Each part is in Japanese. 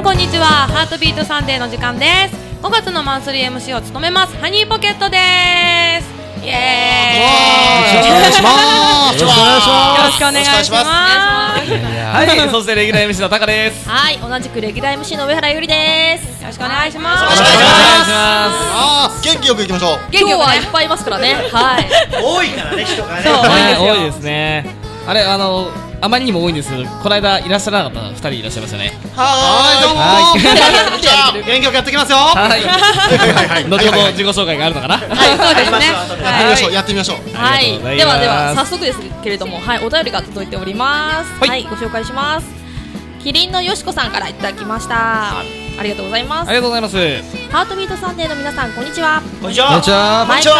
んこんにちはハートビートサンデーの時間です5月のマンスリー MC を務めますハニーポケットですイエーイよろしくお願いします。よろしくお願いしよろしくお願いしますはい、そしてレギュラー MC のタカです。はい、同じくレギュラー MC の上原ゆりです。よろしくお願いしますよろしくお願いしまます。元気よく行きましょう。今日はいっぱいいますからね。はい。多いからね人がね多いですね。あれ、あの、あまりにも多いんですけど、この間いらっしゃらなかった二人いらっしゃいましたね。はーい、どうもはいじゃあ元気よくやっていきますよ。ははい。いはいはい。後ほど自己紹介があるのかな？そうですねやってみましょう。やってみましょう。はい、ではでは早速ですけれども、はい、お便りが届いております。はいはい、ご紹介します。キリンのよしこさんからいただきました。ありがとうございます。ありがとうございます。ハートビートサンデーの皆さん、こんにちは。こんにちはこんにちは。毎回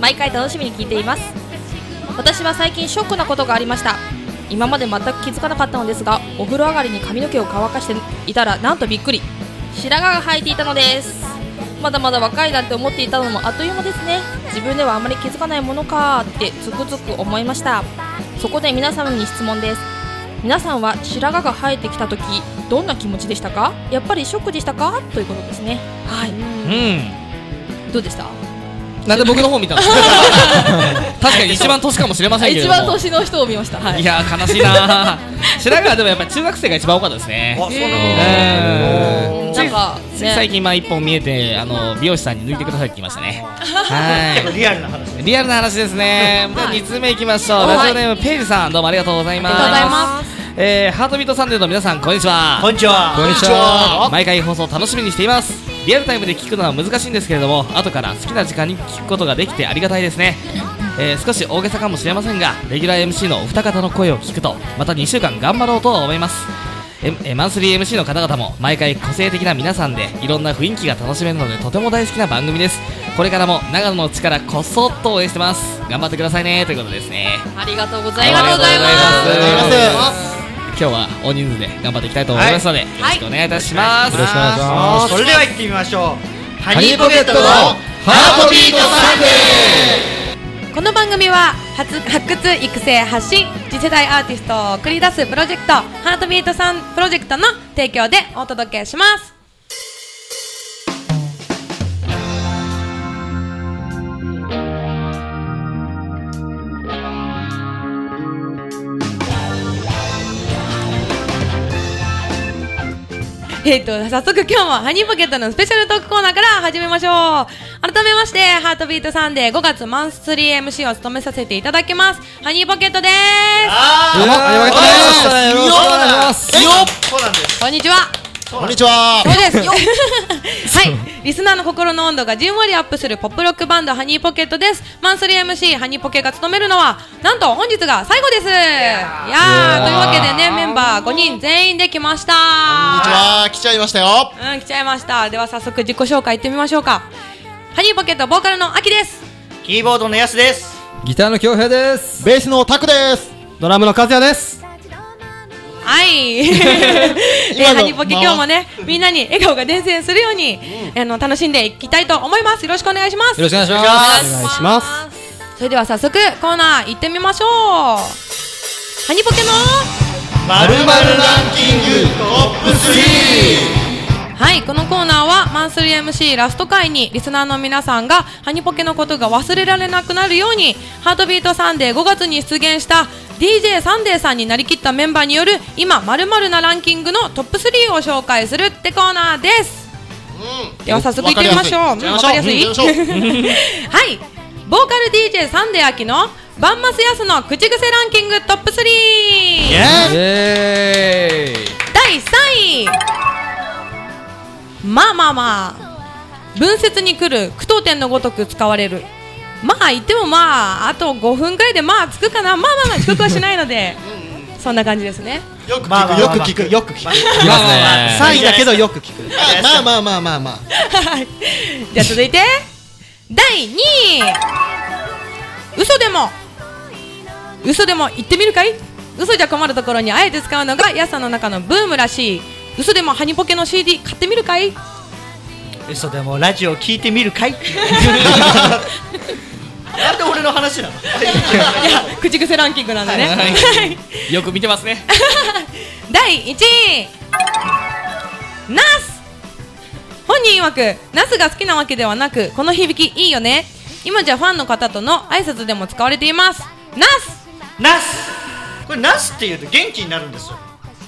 毎回楽しみに聞いています私は最近ショックなことがありました今まで全く気づかなかったのですがお風呂上がりに髪の毛を乾かしていたらなんとびっくり。白髪が生えていたのです。まだまだ若いなんて思っていたのもあっという間ですね。自分ではあまり気づかないものかってつくづく思いました。そこで皆様に質問です。皆さんは白髪が生えてきた時どんな気持ちでしたか？やっぱりショックでしたか？ということですね。はい。うん。どうでした？なんで僕の方見たんですか確かに一番年かもしれませんけども。番年の人を見ました。はい。いやー悲しいなー。白髪はでもやっぱり中学生が一番多かったですね。あそうなうんなんか最近まあ一本見えてあの美容師さんに抜いてくださいって言いましたね。は結構 リアルな話いリアルな話ですね。では2通目いきましょう。はい。ラジオネームペイジさんどうもありがとうございます。ありがとうございます。えーハートビートサンデーの皆さんこんにちは。こんにちは。こんにちは。毎回放送楽しみにしていますリアルタイムで聞くのは難しいんですけれども後から好きな時間に聞くことができてありがたいですね、えー少し大げさかもしれませんがレギュラー MC のお二方の声を聞くとまた2週間頑張ろうと思います。ええマンスリー MC の方々も毎回個性的な皆さんでいろんな雰囲気が楽しめるのでとても大好きな番組です。これからも長野の力こそっと応援してます。頑張ってくださいねということですね。ありがとうございありがとうございます。ありがとうございます。今日は大人数で頑張っていきたいと思いますので、よろしくお願いいたします、よろしくお願い。しますそれでは行ってみましょう。ハハニーポケットのハートビートサンデこの番組は発発掘育成発信次世代アーティストを送り出すプロジェクトハートビートさんプロジェクトの提供でお届けしますえっと早速今日もハニーポケットのスペシャルトークコーナーから始めましょう改めましてハートビートサンデー5月マンスリー MC を務めさせていただきますハニーポケットですありがとうございます。よろしくお願いします。よそうなんですこんにちはこんにちは。そうですよ はいリスナーの心の温度がじんわりアップするポップロックバンドハニーポケットですマンスリー MC ハニーポケが務めるのはなんと本日が最後ですいやーというわけでねメンバー5人全員できましたこんにちは。来ちゃいましたよ。うん来ちゃいましたでは早速自己紹介いってみましょうかハニーポケットボーカルのアキですキーボードのやすですギターの京平です。ベースのタクです。ドラムの和也です。はい。で、今のハニポケ今日もね、みんなに笑顔が伝染するように、あの楽しんでいきたいと思います。よろしくお願いします。よろしくお願いします。お願いします。それでは早速コーナー行ってみましょう。ハニポケのまるまるランキングトップ3はい、このコーナーはマンスリー MC ラスト回にリスナーの皆さんがハニポケのことが忘れられなくなるようにハートビートサンデー5月に出現した DJ サンデーさんになりきったメンバーによる今まるなランキングのトップ3を紹介するってコーナーです。では早速行ってみましょう。うんわかりやすい？う はい、ボーカル DJ サンデー秋のバンマスヤスの口癖ランキングトップ 3! イエーイ。第3位まあまあまあ文節に来る句読点のごとく使われる。まあ言ってもまああと5分くらいでまあつくかな。まあまあまあ遅刻はしないのでそんな感じですね。よくまあまあ聞く、まあまあ。よく聞く、よく聞く。いますね。三位だけどよく聞く。まあまあまあまあまあ。はいじゃあ続いて第2位。嘘でも。嘘でも言ってみるかい？嘘じゃ困るところにあえて使うのがヤサの中のブームらしい嘘でもハニポケの CD 買ってみるかい？嘘でもラジオ聞いてみるかい？なんで俺の話なの？いや口癖ランキングなんでね、はいよく見てますね。第1位。ナス。本人曰くナスが好きなわけではなくこの響きいいよね。今じゃファンの方との挨拶でも使われています。ナス。ナス。これナスっていうと元気になるんですよ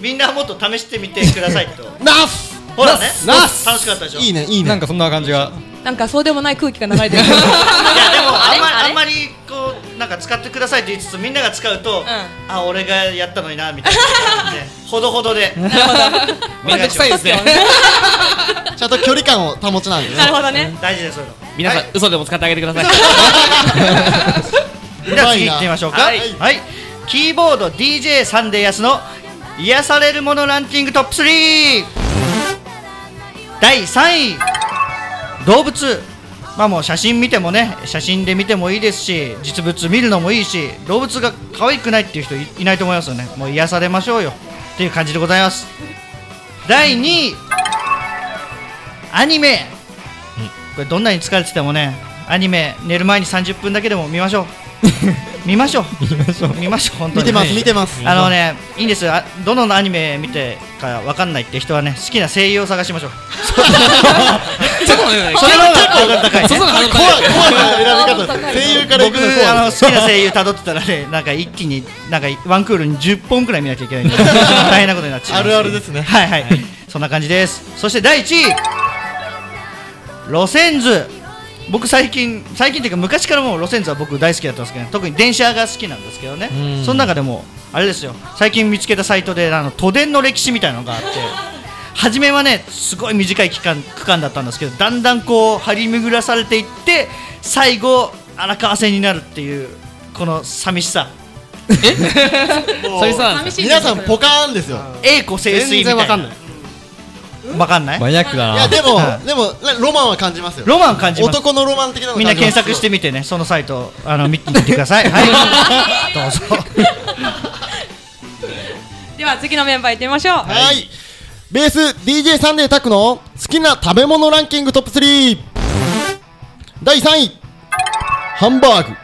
みんなもっと試してみてくださいと。ナス！ほらね。ナス！楽しかったでしょ？いいねいいね。なんかそんな感じが。なんかそうでもない空気が流れてる。いやでもあんまあれ？あんまりこうなんか使ってくださいって言いつつみんなが使うと、あ俺がやったのになみたいな感じで。ほどほどで。めんどくさいですね。ちゃんと距離感を保ちなんでね。なるほどね。大事ですそういうの皆さん、はい。嘘でも使ってあげてください。では次行ってみましょうか。はいはい、キーボード DJ サンデーヤスの癒されるものランキングトップ3第3位。動物。まあもう写真見てもね写真で見てもいいですし実物見るのもいいし動物が可愛くないっていう人いいないと思いますよね。もう癒されましょうよ。っていう感じでございます。第2位。アニメ、これどんなに疲れててもねアニメ寝る前に30分だけでも見ましょう 見ましょう。見ましょう。見ましょう本当に。見てます見てます。あのねいいんですよ。あどのアニメ見てかわかんないって人はね好きな声優を探しましょう。ちょっとねそれの方が高い。ねそこがハードル怖高い。い怖い選び方。声優から僕あの好きな声優辿ってたらね なんか一気になんかワンクールに10本くらい見なきゃいけないんで大変なことになっちゃうあるあるですね。はいはい、そんな感じです。そして第1位。路線図僕最近最近っていうか昔からもう路線図は僕大好きだったんですけど、特に電車が好きなんですけどね。その中でもあれですよ。最近見つけたサイトであの都電の歴史みたいなのがあって。初めはねすごい短い期間区間だったんですけどだんだんこう張り巡らされていって最後荒川線になるっていうこの寂しさ。久々 なんです寂しい皆さんポカーンですよ。栄枯盛衰みたいな。全然わかんない？マニアックだな。いやでもはい。でもなロマンは感じますよ。ロマン感じます。男のロマン的なのみんな検索してみてね、そのサイト、あの見てみてください。はい、どうぞ。では次のメンバー行ってみましょう。はい。ベース DJ サンデータックの好きな食べ物ランキングトップ3第3位。ハンバーグ。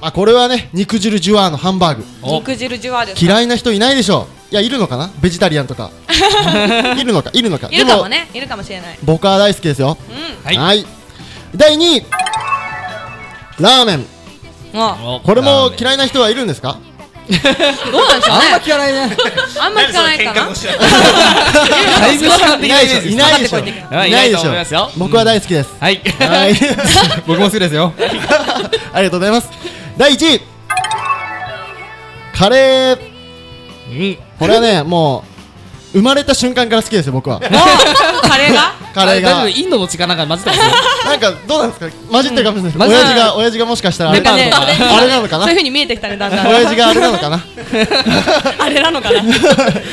まあこれはね肉汁ジュワーのハンバーグ。肉汁ジュワーです嫌いな人いないでしょういやいるのかな？ベジタリアンとか。いるのか？いるのか？いるかでもねいるかもしれない。僕は大好きですよ。うん。はい。第2位。ラーメン。もこれも嫌いな人はいるんですか？うどうなんでしょうあんまね聞かないね。あんま聞かないかな。喧嘩腰だだいぶ主観的ない。ないでしょ。いないでしょ。いないと思いますよ僕は大好きです。はい。はい。僕も好きですよ。ありがとうございます。第1位。カレー。うんこれはねもう生まれた瞬間から好きですよ僕は。カレーが？カレーが。あ大丈夫インドの血かなんか混ぜてますよ なんかどうなんですか？混じってるかもしれない混じってる親父が親父がもしかしたらあれなんかねあれなのかな？そういう風に見えてきたねだんだん。親父があれなのかな？あれなのかな？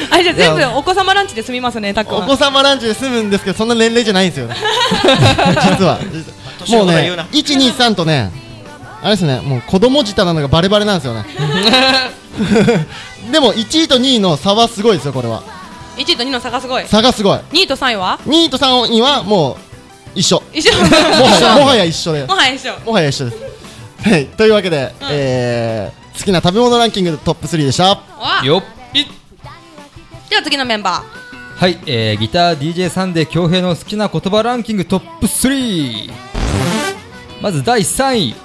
あれじゃあ全部お子様ランチで済みますねたっくんは。お子様ランチで済むんですけどそんな年齢じゃないんですよね。実は。もうねこと言うな。123とねあれですねもう子供舌なのがバレバレなんですよね でも1位と2位の差はすごいですよこれは。1位と2の差がすごい。差がすごい。2位と3位は？2位と3位はもう一緒。一緒。もはや もはや一緒でもはや一緒。もはや一緒です。はいというわけで、えー、好きな食べ物ランキングトップ3でした。わよっでは次のメンバはい、えー、ギター DJ サンデー恭平の好きな言葉ランキングトップ3まず第3位。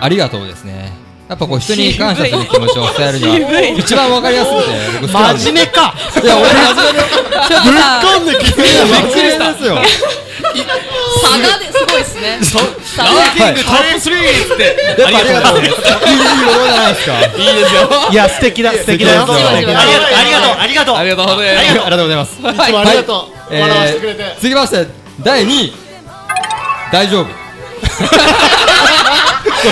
ありがとうですねやっぱこう人に感謝する気持ちを伝えるには一番わかりやすくて僕好きなんです真面目か。いや俺真面目。でーちょっとさ込んできてるびっくりしたですよ。差がですごいですねランキングトップ3ってやっぱありがとういいいいことじゃないですかいいですよいや素敵だ素敵だよありがとう、ありがとう、ありがとう。ありがとうございますありがとうございますいつもありがとう、はい笑わせてくれて、えー続きまして第2位大丈夫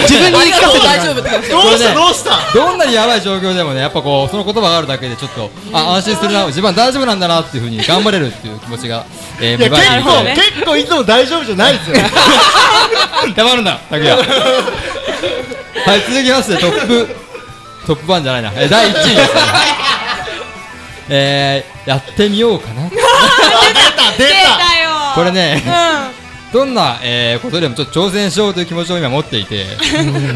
自分に言い聞かせて大丈夫って感じどうした？どうした？どんなにやばい状況でもねやっぱこうその言葉があるだけでちょっとあ安心するな。自分は大丈夫なんだなっていうふうに頑張れるっていう気持ちが、えー、いや芽生えて結構、結構いつも大丈夫じゃないですよ。黙るんだ拓也はい続きましてトップトップ1じゃないな、えー、第1位ですね。えー、やってみようかな。出た出出たこれねうんどんな、えーことでもちょっと挑戦しようという気持ちを今持っていて。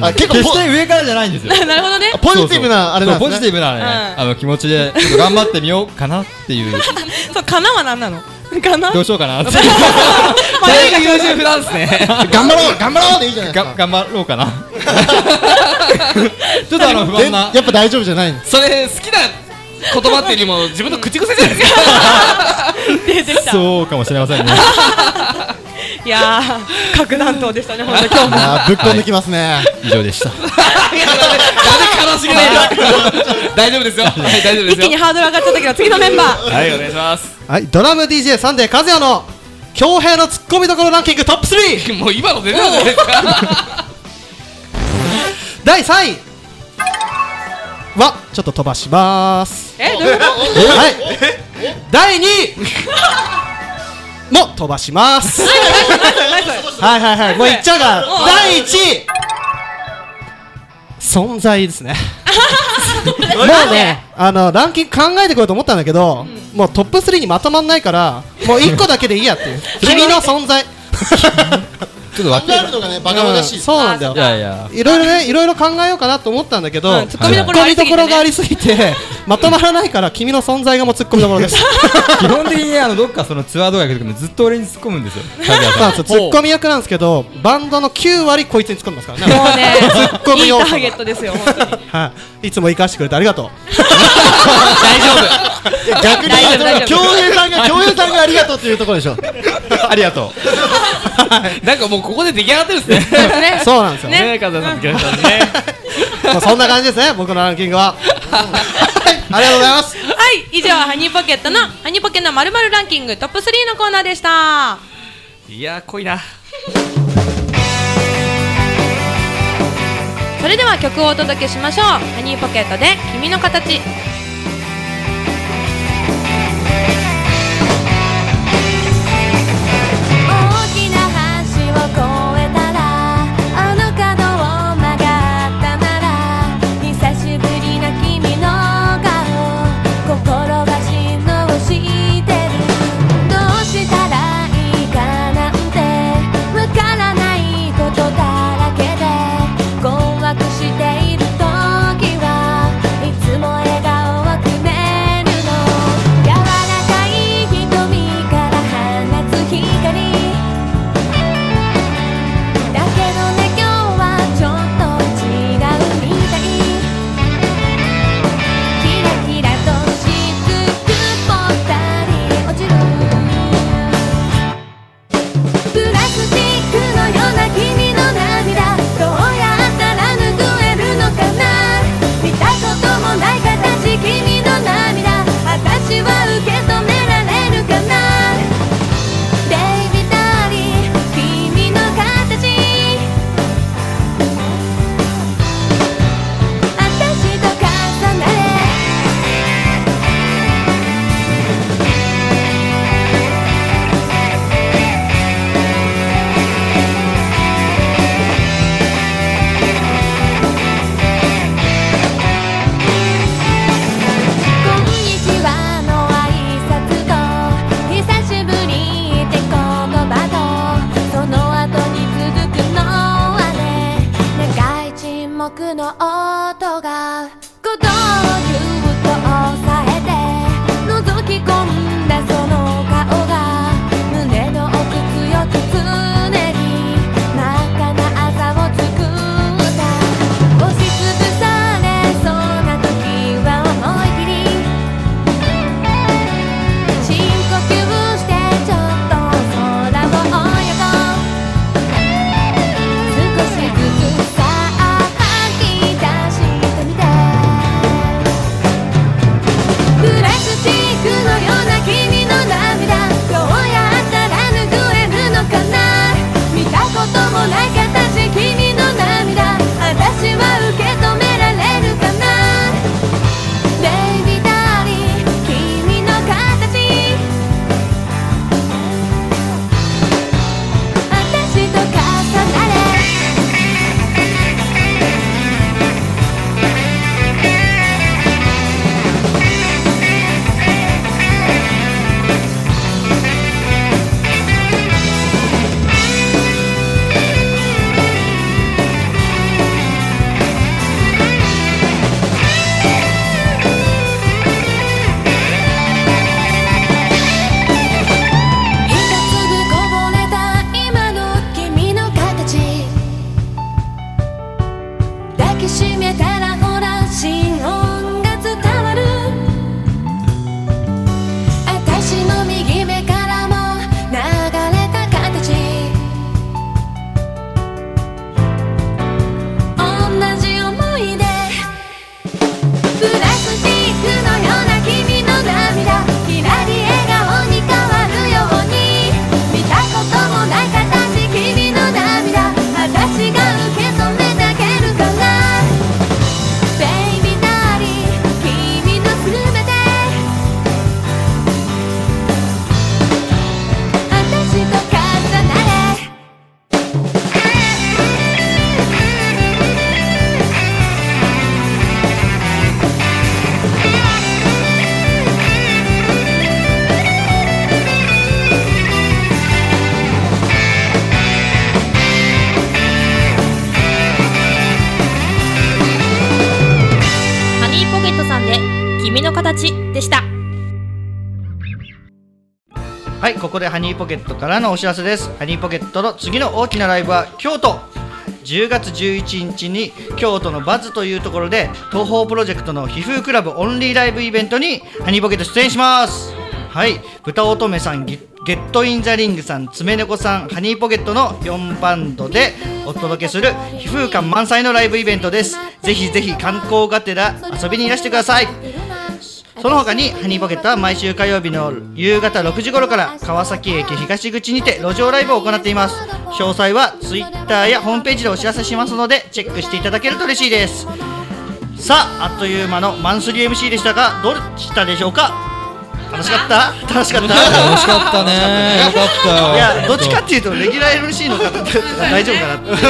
あ結構決ポして上からじゃないんですよ。なるほどね。ポジティブなあれなんですね。ポジティブなね、うん。あの気持ちでちょっと頑張ってみようかなっていう。そうかなは何なの？かなどうしようかなって大学優秀不なんですね。頑張ろう頑張ろうでいいじゃないですか。が頑張ろうかな。ちょっとあの不で安な。やっぱ大丈夫じゃないんですそれ好きな言葉っていうよりも自分の口癖じゃないですか。出てきた。そうかもしれませんねいやー核弾頭でしたね本当今日も。ぶっこんできますね。以上でした。なんで悲しげな大丈夫ですよ。はい大丈夫ですよ。一気にハードル上がっちゃったけど次のメンバー。はいお願いします。はい、ドラム DJ サンデー和也の恭平のツッコミどころランキングトップ 3! もう今の出てたじゃないですか第3位は、ちょっと飛ばします。えどういうこと？はい。第2位も飛ばします。はいはいはい、もういっちゃうから、第1位存在ですね。もうね、あの、ランキング考えてこようと思ったんだけど、もうトップ3にまとまんないから、もう1個だけでいいやっていう。君の存在。ちょっと分考えるのがねバカバカしいうんそうなんだよい。ろいろね、いろいろ考えようかなと思ったんだけど、うん突っ込みどころ突っ込みどころがあありすぎて、まとまらないから、君の存在がもう突っ込みどころです。基本的にねあのどっかそのツアー動画行く時もずっと俺に突っ込むんですよ。影谷さんそうなんですよ突っ込み役なんですけど、バンドの9割こいつに突っ込んでますからね。もう。ね突っ込いいみ要素ターゲットですよ本当に。はい。いつも生かしてくれてありがとう。大丈夫。大丈夫恭平さんが恭平さんがありがとうっていうところでしょありがとう。なんかもうここで出来上がってるんですね。ねそうなんですよ。ね。ねえ風さんと木下さんね。まあそんな感じですね、僕のランキングは。はい。ありがとうございます。はい以上ハニーポケットのハニーポケのまるランキングトップ3のコーナーでしたいやー濃いなそれでは曲をお届けしましょうハニーポケットで君の形こでハニーポケットからのお知らせです。ハニーポケットの次の大きなライブは京都。10月11日に京都のバズというところで東宝プロジェクトの皮膚クラブオンリーライブイベントにハニーポケット出演します。はい。豚乙女さんゲゲットインザリングさん爪猫さんハニーポケットの4バンドでお届けする皮膚感満載のライブイベントです。ぜひぜひ観光がてら遊びにいらしてください。その他にハニーポケットは毎週火曜日の夕方6時頃から川崎駅東口にて路上ライブを行っています。詳細は Twitter やホームページでお知らせしますのでチェックしていただけると嬉しいです。さああっという間のマンスリー MC でしたがどうしたでしょうか？楽しかった？楽しかった？楽しかったね。よかったよ。いやどっちかっていうとレギュラー MC の方だったら大丈夫かなって。す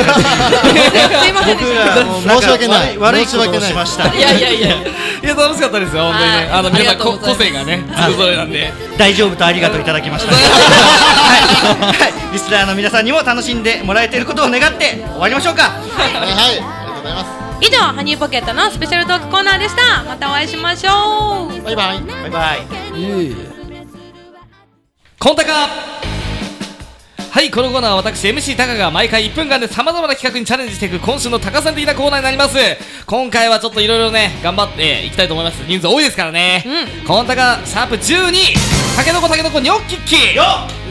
いませんでした。僕らも申し訳ない。悪いことを申しました。いやいやいや。いや楽しかったですよ本当にね。はい。あの皆さん個性がねそれぞれなんで。大丈夫とありがとういただきました、はい。はい、リスナーの皆さんにも楽しんでもらえていることを願って終わりましょうか。はい。はい。ありがとうございます以上ハニーポケットのスペシャルトークコーナーでした。またお会いしましょう。バイバイ。バイバイ。コンタカはいこのコーナーは私 MC タカが毎回1分間でさまざまな企画にチャレンジしていく今週のタカさん的なコーナーになります。今回はちょっといろいろね頑張っていきたいと思います。人数多いですからね、コンタカシャープ12たけのこたけのこニョッキッキよ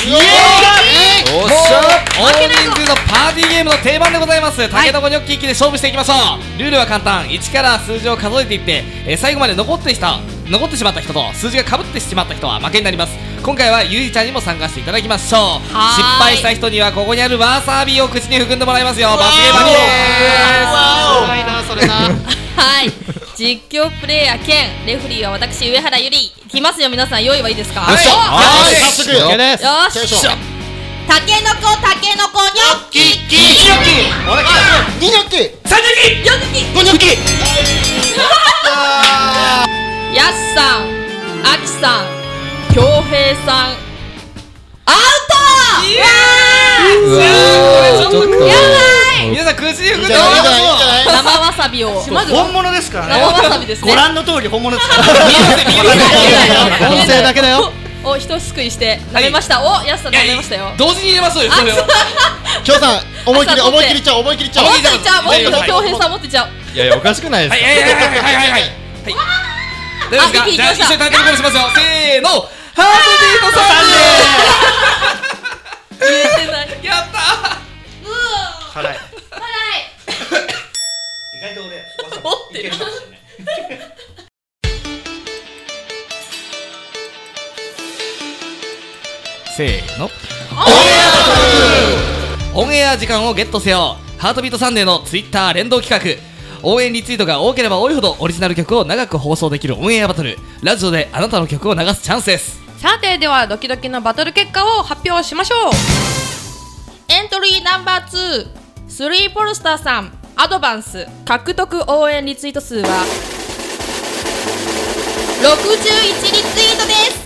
イエーイ。おっしゃ。大人数のパーティーゲームの定番でございます。たけのこニョッキッキで勝負していきましょう。ルールは簡単。1から数字を数えていって、えー最後まで残ってした残ってしまった人と数字がかぶってしまった人は負けになります。今回はゆいちゃんにも参加していただきましょう。失敗した人にはここにあるわさびを口に含んでもらいますよ。罰ゲームです。すごいなそれな。はい。実況プレイヤー兼レフリーは私上原ゆり。いきますよ皆さん。用意はいいですか？よっしゃ。はい。早速よよいし。たけのこたけのこニョッキ。ッキ。ニニョッキ。三十期よっきゴニョッキやすさんあきさん恭平さん。アウト！うわーちょっと。やばい！皆さん空中生わさびを。本物ですからね。生わさびですね。ご覧の通り本物です。から見え音声だけだよ。すくいして投げました、おやすさん投げましたよ。同時に入れますよそれをさん思い切り思い切りちゃう思い切りちゃう。思い切りちゃうもっとさん持ってちゃう。いやいやおかしくないですかはいはいはいはいはい。はい。大丈夫ですかじゃあ一緒にタイトルコールしますよせーの。ハートビートサンデ言えてないーやった辛い。意外と俺わさびいけるかもしれない。せーの。オンエア時間をゲットせよ。ハートビートサンデーのツイッター連動企画応援リツイートが多ければ多いほどオリジナル曲を長く放送できるオンエアバトル。ラジオであなたの曲を流すチャンスです。さてではドキドキのバトル結果を発表しましょう。エントリーナンバー2スリーポルスターさんアドバンス獲得応援リツイート数は61リツイートです。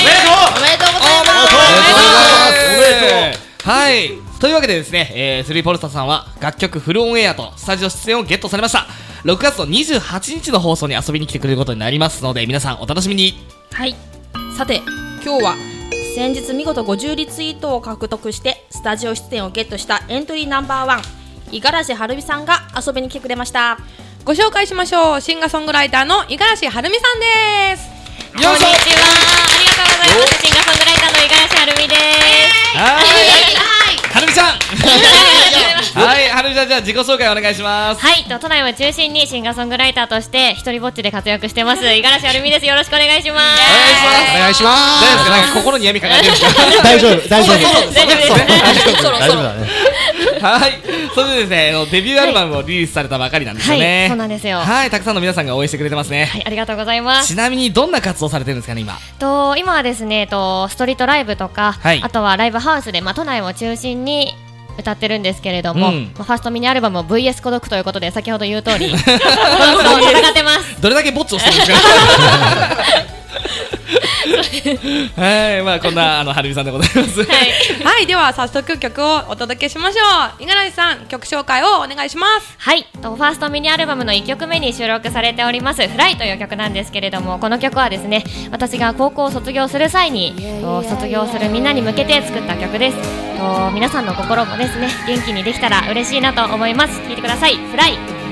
おめでとう。おめでとうございおめでとうございます。おめでとう。はいというわけでですね、えー、スリーポルスターさんは楽曲フルオンエアとスタジオ出演をゲットされました。6月の28日の放送に遊びに来てくれることになりますので皆さんお楽しみに。はい。さて今日は先日見事50リツイートを獲得してスタジオ出演をゲットしたエントリーナンバーワン五十嵐はるみさんが遊びに来てくれました。ご紹介しましょう。シンガーソングライターの五十嵐はるみさんです。こんにちは。ありがとうございます。シンガーソングライターの五十嵐はるみです。はいはるみちゃん。はい。はるみちゃんじゃあ自己紹介お願いします。はい、と都内を中心にシンガーソングライターとして一人ぼっちで活躍してます五十嵐はるみです。よろしくお願いします。お願いしま大丈夫ですか？なんか心に闇抱えてる んです。大丈夫大丈夫大丈夫。です。大丈夫だねはい。それでですねあのデビューアルバムをリリースされたばかりなんですよね、はいそうなんですよ。はい。たくさんの皆さんが応援してくれてますね、はい、ありがとうございます。ちなみにどんな活動されてるんですかね今？と今はですね、とストリートライブとか、はい。あとはライブハウスでまあ都内を中心に歌ってるんですけれども、うん。まあファーストミニアルバムを VS 孤独ということで先ほど言う通り。どれだけぼっちをしてるんですか？はいまあこんなあのはるみさんでございます。はい。はいでは早速曲をお届けしましょう。五十嵐さん曲紹介をお願いします。はい、とファーストミニアルバムの1曲目に収録されております「フライという曲なんですけれどもこの曲はですね私が高校を卒業する際にと卒業するみんなに向けて作った曲です。と皆さんの心もですね元気にできたら嬉しいなと思います。聴いてください「フライ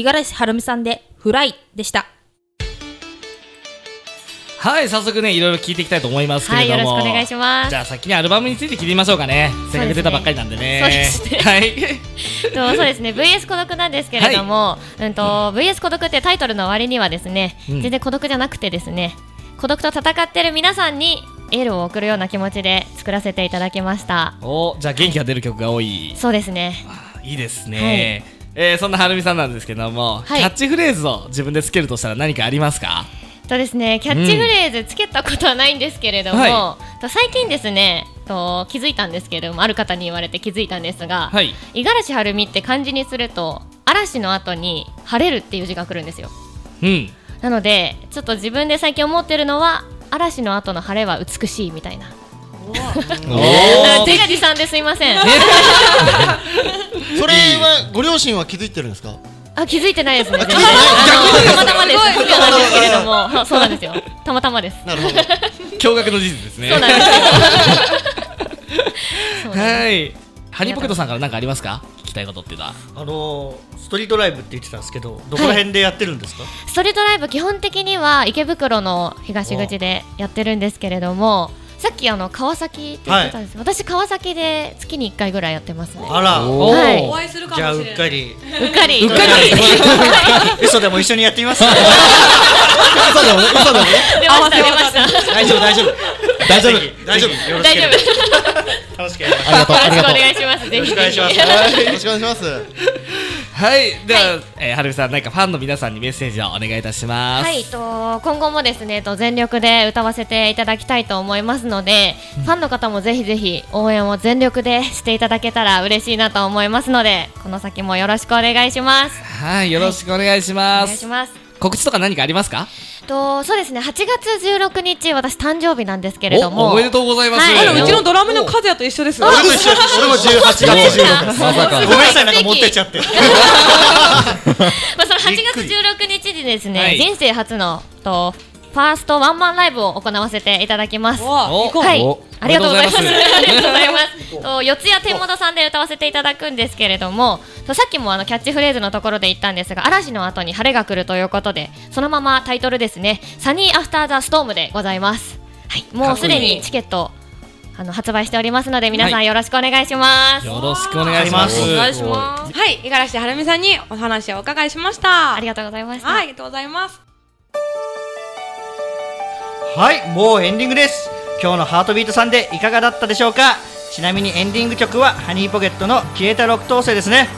五十嵐はるみさんでフライでした。はい早速ねいろいろ聞いていきたいと思いますけはいれども、よろしくお願いします。じゃあ先にアルバムについて聞いてみましょうかね。せっかく出たばっかりなんでね。そうですね。はい。とそうですね。VS 孤独なんですけれども、うんと VS 孤独ってタイトルの割にはですね、うん。全然孤独じゃなくてですね孤独と戦ってる皆さんにエールを送るような気持ちで作らせていただきました。おじゃあ元気が出る曲が多い。そうですね。いいですね、えーそんなはるみさんなんですけども、はい。キャッチフレーズを自分でつけるとしたら何かありますか？とですねキャッチフレーズつけたことはないんですけれども、はと最近ですねと気づいたんですけれどもある方に言われて気づいたんですがはい。五十嵐はるみって漢字にすると嵐の後に晴れるっていう字が来るんですよ。うん。なのでちょっと自分で最近思ってるのは嵐の後の晴れは美しいみたいなお自画自賛ですいません。それはご両親は気づいてるんですか？あ気づいてないですね。全然気づいてない。逆に。たまたまです。不幸なんですけれども。はそうなんですよ。たまたまです。なるほど。驚愕の事実ですね。そうなんです。はい。ハニーポケットさんから何かありますか？聞きたいことっていうのは。あのーストリートライブって言ってたんですけどどこら辺でやってるんですか、ストリートライブ基本的には池袋の東口でやってるんですけれどもさっきあの川崎って言ってたんです、私川崎で月に1回ぐらいやってますね。あら。おはい。お会いするかもしじゃあうっかり。うっかり。うっかり。嘘でも一緒にやってみます？嘘でもね嘘でも？ね出ました出ました。大丈夫大丈夫。大丈夫。大丈夫。よろし大丈夫。ば楽しければありがとうありがとうよろしくお願いします。ぜよろしひくお願いします。よろしくお願いしますはいでは、えーはるみさん何かファンの皆さんにメッセージをお願いいたします。はい、と今後もですねと全力で歌わせていただきたいと思いますので、ファンの方もぜひぜひ応援を全力でしていただけたら嬉しいなと思いますのでこの先もよろしくお願いします。はいよろしくお願いしおます、願いします。告知とか何かありますか？とそうですね。8月16日私誕生日なんですけれどおもおめでとうございます、はい。あのうちのドラムの和也と一緒です俺と一緒俺も18月16日。まさかごめんなさいなんか持ってっちゃって。まあ、その8月びっくり16日にですね、はい。人生初のとファーストワンマンライブを行わせていただきます。はい。お、ありがとうございます。ありがとうございます。と四谷天元さんで歌わせていただくんですけれども、とさっきもあのキャッチフレーズのところで言ったんですが、嵐の後に晴れが来るということで、そのままタイトルですね、サニーアフターザストームでございます。はい、もうすでにチケットあの発売しておりますので、皆さはんよろしくお願いします。よろしくお願いします。お願いします。はい。五十嵐はるみさんにお話をお伺いしました。ありがとうございました。はい。ありがとうございますはいもうエンディングです。今日のハートビートさんでいかがだったでしょうか？ちなみにエンディング曲はハニーポケットの消えた6等星ですね。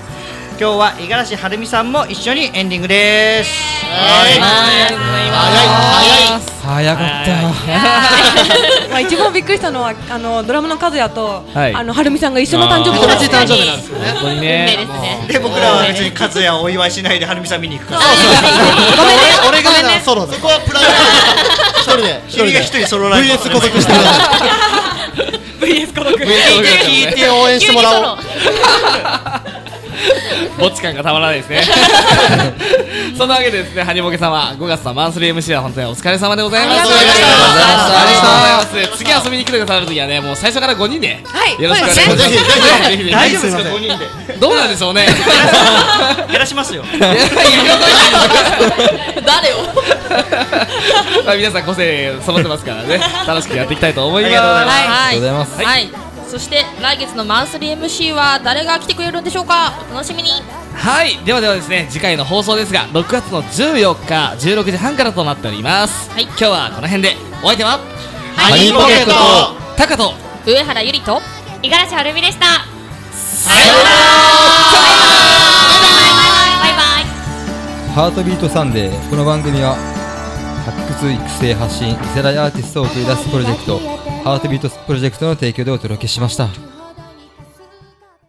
今日は五十嵐はるみさんも一緒にエンディングです。はい。はい。ありがとうござい。ます早かった。まあ一番びっくりしたのはあのドラムの和也と、はい。あのはるみさんが一緒の誕生日と同じ誕生日なんですよね本当に運命ね。で僕らは別に和也をお祝いしないではるみさん見に行くから俺俺がソロでそこはプライベート一人で。君が一人ソロライブ。VS 孤独。してください VS 孤独。聞いて応援してもらおう ぼっち感がたまらないですね。そんなわけでですねハニボケ様5月のマンスリー MC は本当にお疲れ様でございます。ありがとうございましたありがとうございます。次遊びに来てくださる時はねもう最初から5人ではい。よろしくお願いします。ぜひぜひ大丈夫ですかすいま5人でどうなんでしょうね。やらしますよ。誰誰を？まあ皆さん個性揃ってますからね。楽しくやっていきたいと思います。ありがとうございます。ありがとうございます。はい、そして来月のマンスリー MC は誰が来てくれるんでしょうか？お楽しみに。はい。ではではですね次回の放送ですが6月の14日16時半からとなっております、はい。今日はこの辺でお相手はハニーポケット。とタカと上原ゆりと五十嵐はるみでした。さようなら。バイバイ。ハートビートサンデー。この番組は発掘育成発信次世代アーティストを送り出すプロジェクトハートビートプロジェクトの提供でお届けしました。